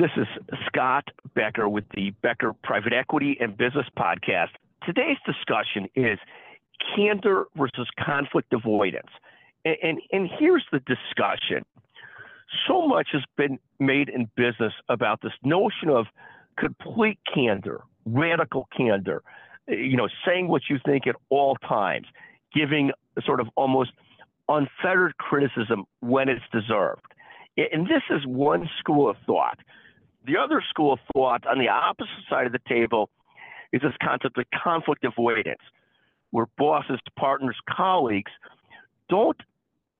This is Scott Becker with the Becker Private Equity and Business Podcast. Today's discussion is candor versus conflict avoidance. And, and, and here's the discussion. So much has been made in business about this notion of complete candor, radical candor, you know, saying what you think at all times, giving sort of almost unfettered criticism when it's deserved. And this is one school of thought. The other school of thought on the opposite side of the table is this concept of conflict avoidance, where bosses, partners, colleagues don't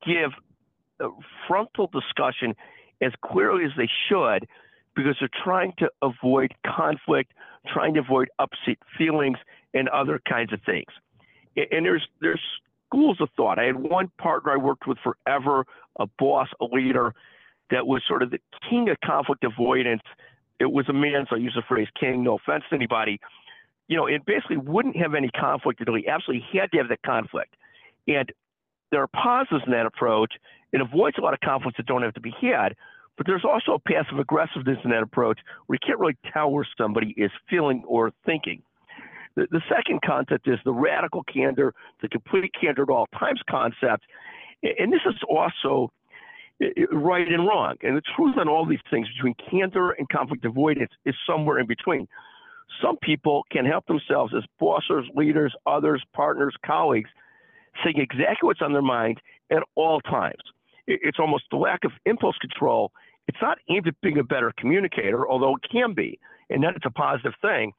give a frontal discussion as clearly as they should because they're trying to avoid conflict, trying to avoid upset feelings and other kinds of things. And there's there's schools of thought. I had one partner I worked with forever, a boss, a leader, that was sort of the king of conflict avoidance. It was a man, so I use the phrase king, no offense to anybody. You know, it basically wouldn't have any conflict until he absolutely had to have that conflict. And there are positives in that approach. It avoids a lot of conflicts that don't have to be had. But there's also a passive aggressiveness in that approach where you can't really tell where somebody is feeling or thinking. The, the second concept is the radical candor, the complete candor at all times concept. And this is also right and wrong. And the truth on all these things between candor and conflict avoidance is somewhere in between. Some people can help themselves as bosses, leaders, others, partners, colleagues, saying exactly what's on their mind at all times. It's almost the lack of impulse control. It's not aimed at being a better communicator, although it can be, and then it's a positive thing,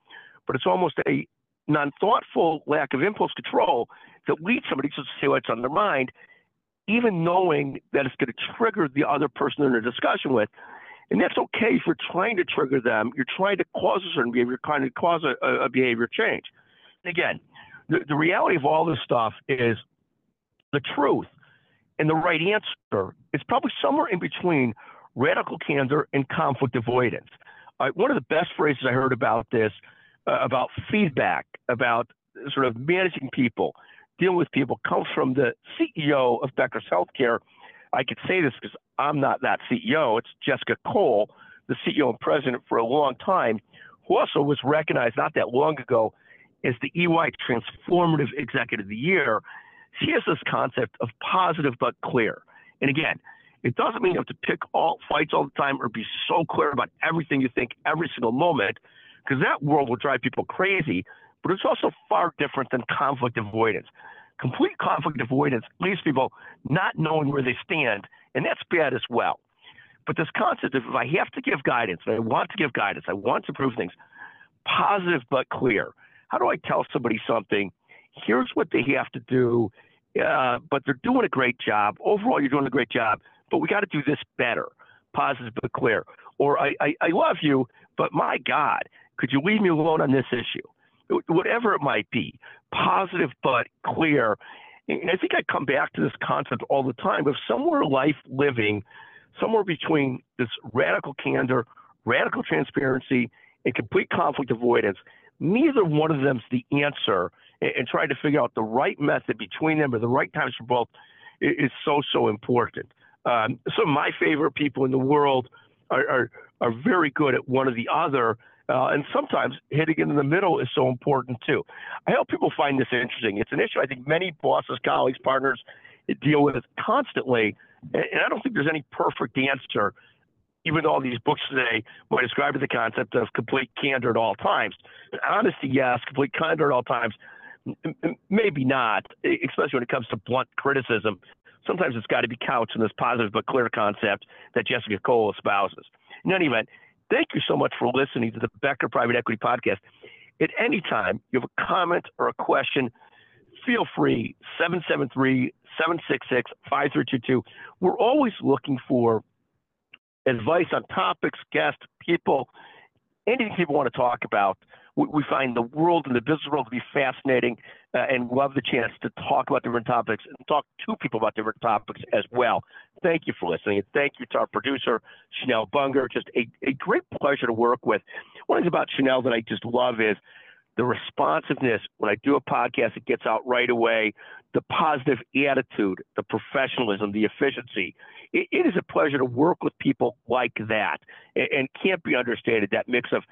but it's almost a non thoughtful lack of impulse control that leads somebody to say what's on their mind even knowing that it's going to trigger the other person in a discussion with. And that's okay if you're trying to trigger them. You're trying to cause a certain behavior, trying to cause a, a behavior change. And again, the, the reality of all this stuff is the truth and the right answer is probably somewhere in between radical candor and conflict avoidance. Uh, one of the best phrases I heard about this, uh, about feedback, about sort of managing people, dealing with people comes from the CEO of Becker's Healthcare. I could say this because I'm not that CEO. It's Jessica Cole, the CEO and president for a long time, who also was recognized not that long ago as the EY Transformative Executive of the Year. She has this concept of positive but clear. And again, it doesn't mean you have to pick all fights all the time or be so clear about everything you think every single moment, because that world will drive people crazy but it's also far different than conflict avoidance. Complete conflict avoidance leaves people not knowing where they stand, and that's bad as well. But this concept of if I have to give guidance, I want to give guidance, I want to prove things, positive but clear. How do I tell somebody something? Here's what they have to do, uh, but they're doing a great job. Overall, you're doing a great job, but we got to do this better. Positive but clear. Or I, I, I love you, but my God, could you leave me alone on this issue? Whatever it might be, positive but clear. And I think I come back to this concept all the time of somewhere life living, somewhere between this radical candor, radical transparency, and complete conflict avoidance. Neither one of them is the answer, and trying to figure out the right method between them or the right times for both is so so important. Um, some of my favorite people in the world are, are are very good at one or the other, uh, and sometimes hitting it in the middle is so important too. I hope people find this interesting. It's an issue I think many bosses, colleagues, partners deal with constantly. And I don't think there's any perfect answer, even though all these books today might describe the concept of complete candor at all times. Honesty, yes. Complete candor at all times, maybe not, especially when it comes to blunt criticism. Sometimes it's got to be couched in this positive but clear concept that Jessica Cole espouses. In any event, Thank you so much for listening to the Becker Private Equity Podcast. At any time you have a comment or a question, feel free 773 766 5322. We're always looking for advice on topics, guests, people, anything people want to talk about we find the world and the business world to be fascinating uh, and love the chance to talk about different topics and talk to people about different topics as well. Thank you for listening. And thank you to our producer, Chanel Bunger. Just a, a great pleasure to work with. One thing about Chanel that I just love is the responsiveness. When I do a podcast, it gets out right away. The positive attitude, the professionalism, the efficiency. it, it is a pleasure to work with people like that, and, and can't be understated. That mix of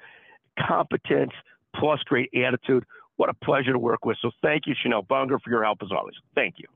competence plus great attitude. What a pleasure to work with. So thank you, Chanel Bunger, for your help as always. Thank you.